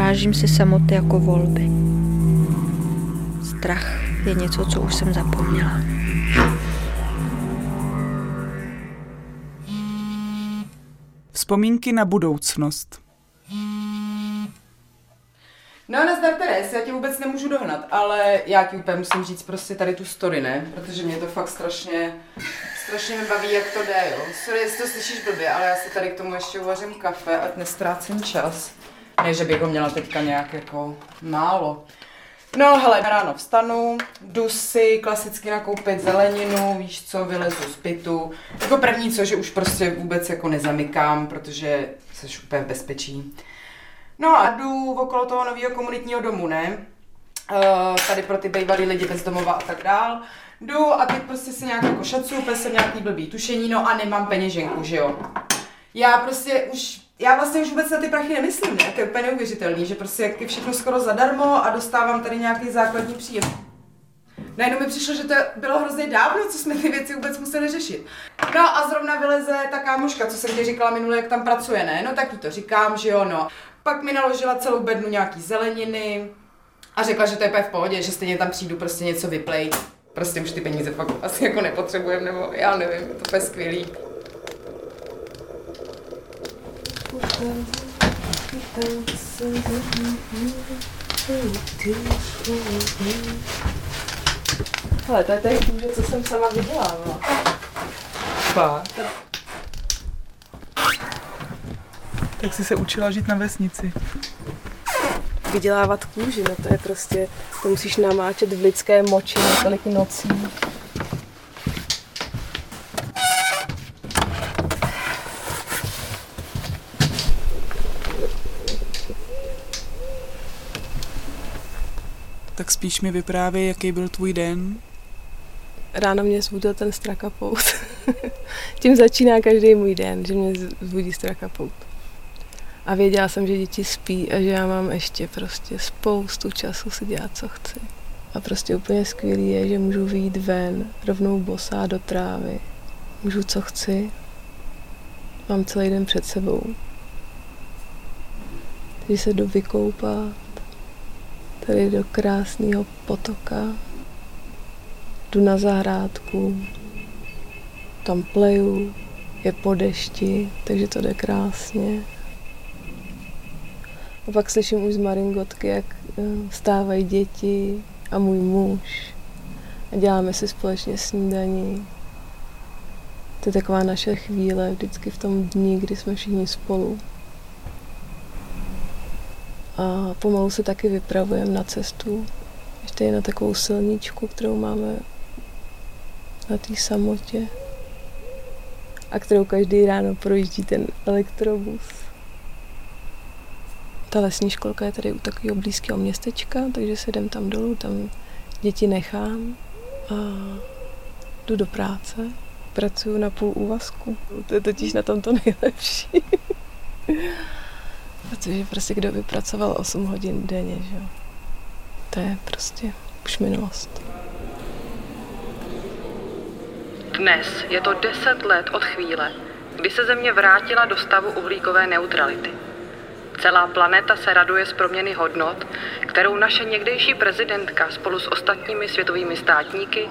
Vážím si samoty jako volby. Strach je něco, co už jsem zapomněla. Vzpomínky na budoucnost. No, nazdar Teres, já tě vůbec nemůžu dohnat, ale já ti úplně musím říct prostě tady tu story, ne? Protože mě to fakt strašně, strašně mě baví, jak to jde, jo. Sorry, jestli to slyšíš blbě, ale já si tady k tomu ještě uvařím kafe, ať nestrácím čas. Ne, že bych ho měla teďka nějak jako málo. No hele, ráno vstanu, jdu si klasicky nakoupit zeleninu, víš co, vylezu z bytu. Jako první co, že už prostě vůbec jako nezamykám, protože jsi úplně v bezpečí. No a jdu okolo toho nového komunitního domu, ne? Uh, tady pro ty bývalý lidi bez domova a tak dál. Jdu a teď prostě si nějak jako šacu, jsem nějaký blbý tušení, no a nemám peněženku, že jo. Já prostě už, já vlastně už vůbec na ty prachy nemyslím, ne? To je úplně neuvěřitelný, že prostě jak je všechno skoro zadarmo a dostávám tady nějaký základní příjem. Najednou mi přišlo, že to bylo hrozně dávno, co jsme ty věci vůbec museli řešit. No a zrovna vyleze ta kámoška, co jsem ti říkala minule, jak tam pracuje, ne? No tak jí to říkám, že jo, no. Pak mi naložila celou bednu nějaký zeleniny a řekla, že to je v pohodě, že stejně tam přijdu prostě něco vyplejt. Prostě už ty peníze fakt asi jako nepotřebujeme, nebo já nevím, je to je skvělý. Hele, to je tady kůže, co jsem sama vydělávala. Fakt? Tak jsi se učila žít na vesnici. Vydělávat kůži, no to je prostě, to musíš namáčet v lidské moči několik nocí. Spíš mi vyprávěj, jaký byl tvůj den. Ráno mě zbudil ten strakapout. Tím začíná každý můj den, že mě zbudí strakapout. A věděla jsem, že děti spí a že já mám ještě prostě spoustu času si dělat, co chci. A prostě úplně skvělý je, že můžu vyjít ven, rovnou bosá do trávy. Můžu, co chci. Mám celý den před sebou. Takže se jdu vykoupat. Tady do krásného potoka. Jdu na zahrádku. Tam pleju. Je po dešti, takže to jde krásně. A pak slyším už z Maringotky, jak eh, vstávají děti a můj muž. A děláme si společně snídaní. To je taková naše chvíle vždycky v tom dni, kdy jsme všichni spolu. A pomalu se taky vypravujeme na cestu. Ještě je na takovou silničku, kterou máme na té samotě a kterou každý ráno projíždí ten elektrobus. Ta lesní školka je tady u takového blízkého městečka, takže se jdem tam dolů, tam děti nechám a jdu do práce. Pracuju na půl úvazku. To je totiž na tom to nejlepší. Protože prostě kdo by pracoval 8 hodin denně, že jo. To je prostě už minulost. Dnes je to 10 let od chvíle, kdy se Země vrátila do stavu uhlíkové neutrality. Celá planeta se raduje z proměny hodnot, kterou naše někdejší prezidentka spolu s ostatními světovými státníky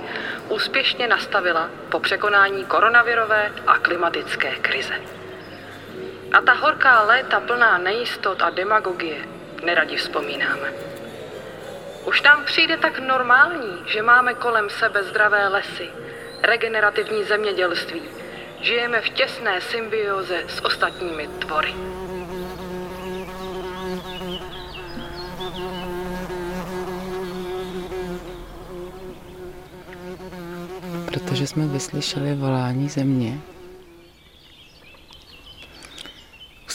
úspěšně nastavila po překonání koronavirové a klimatické krize. A ta horká léta plná nejistot a demagogie neradi vzpomínáme. Už nám přijde tak normální, že máme kolem sebe zdravé lesy, regenerativní zemědělství, žijeme v těsné symbioze s ostatními tvory. protože jsme vyslyšeli volání země.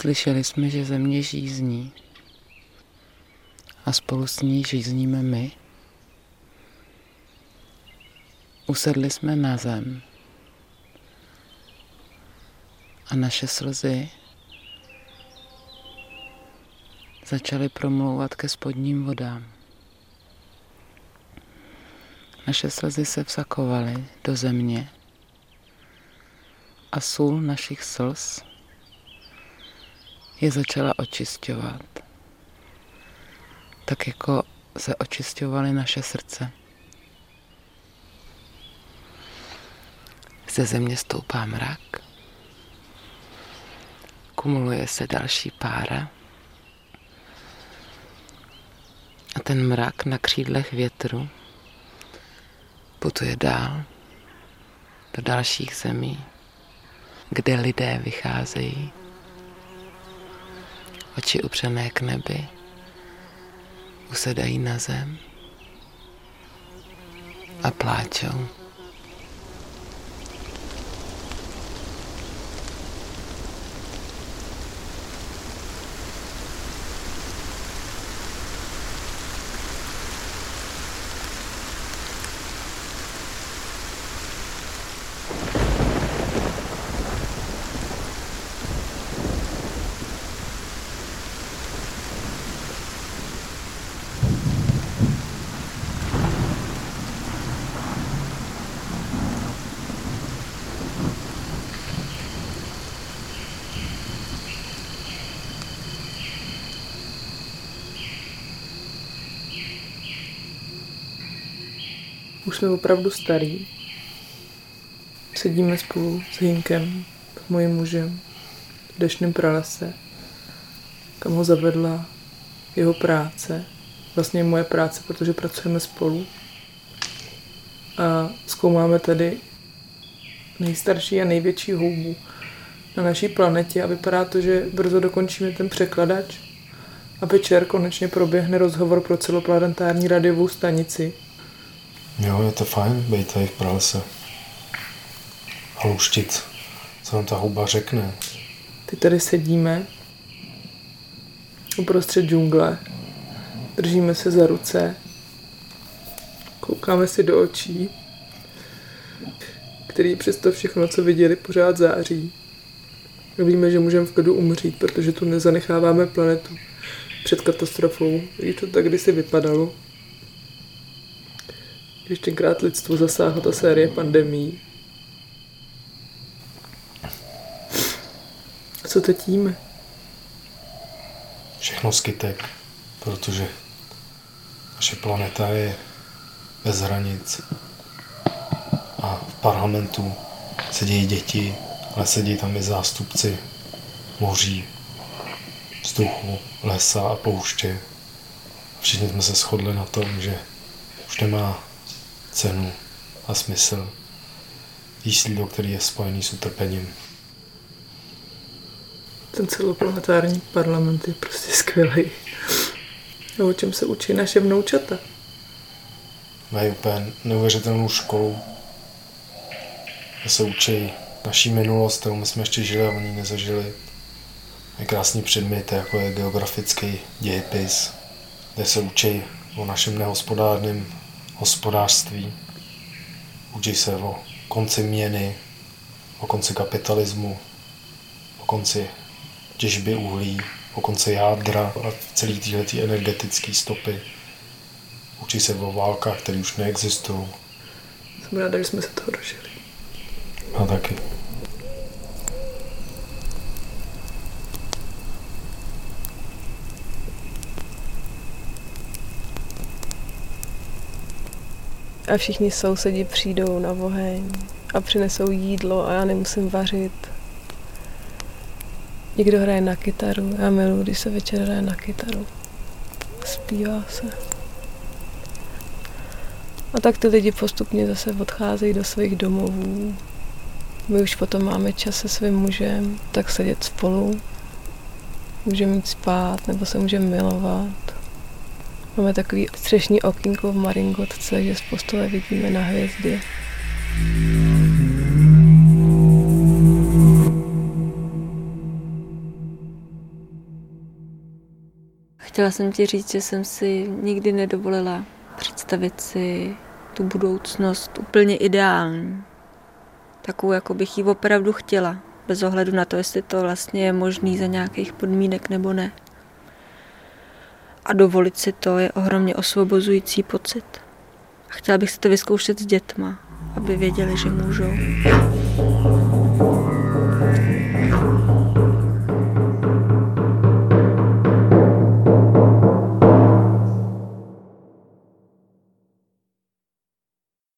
Uslyšeli jsme, že země žízní a spolu s ní žízníme my. Usedli jsme na zem a naše slzy začaly promlouvat ke spodním vodám. Naše slzy se vsakovaly do země a sůl našich slz je začala očisťovat. tak jako se očišťovaly naše srdce. Ze země stoupá mrak, kumuluje se další pára a ten mrak na křídlech větru putuje dál do dalších zemí, kde lidé vycházejí, oči upřené k nebi, usedají na zem a pláčou. Už jsme opravdu starý. Sedíme spolu s Hinkem, s mojím mužem, v dešném pralese, kam ho zavedla jeho práce, vlastně moje práce, protože pracujeme spolu. A zkoumáme tady nejstarší a největší houbu na naší planetě a vypadá to, že brzo dokončíme ten překladač a večer konečně proběhne rozhovor pro celoplanetární radiovou stanici, Jo, je to fajn být tady v pralese. A luštit, co nám ta houba řekne. Ty tady sedíme uprostřed džungle, držíme se za ruce, koukáme si do očí, který přesto všechno, co viděli, pořád září. Víme, že můžeme v klidu umřít, protože tu nezanecháváme planetu před katastrofou, když to tak kdysi vypadalo když tenkrát lidstvo zasáhla ta série pandemí. A co teď jíme? Všechno skytek, protože naše planeta je bez hranic. A v parlamentu sedí děti, ale sedí tam i zástupci moří, vzduchu, lesa a pouště. Všichni jsme se shodli na tom, že už nemá cenu a smysl jízdího, který je spojený s utrpením. Ten celoplanetární parlament je prostě skvělý. A o čem se učí naše vnoučata? Mají úplně neuvěřitelnou školu, kde se učí naší minulost, kterou jsme ještě žili a oni nezažili. Je krásný předmět, jako je geografický dějepis, kde se učí o našem nehospodárném hospodářství. Učí se o konci měny, o konci kapitalismu, o konci těžby uhlí, o konci jádra a celý tyhle energetické stopy. Učí se o válkách, které už neexistují. Jsem ráda, že jsme se toho dožili. A taky. A všichni sousedi přijdou na oheň a přinesou jídlo a já nemusím vařit. Někdo hraje na kytaru, já miluji, když se večer hraje na kytaru. Zpívá se. A tak ty lidi postupně zase odcházejí do svých domovů. My už potom máme čas se svým mužem, tak sedět spolu. Můžeme jít spát, nebo se můžeme milovat. Máme takový střešní okýnko v Maringotce, že z postele vidíme na hvězdy. Chtěla jsem ti říct, že jsem si nikdy nedovolila představit si tu budoucnost úplně ideální. Takovou, jako bych ji opravdu chtěla, bez ohledu na to, jestli to vlastně je možný za nějakých podmínek nebo ne a dovolit si to je ohromně osvobozující pocit. A chtěla bych si to vyzkoušet s dětma, aby věděli, že můžou.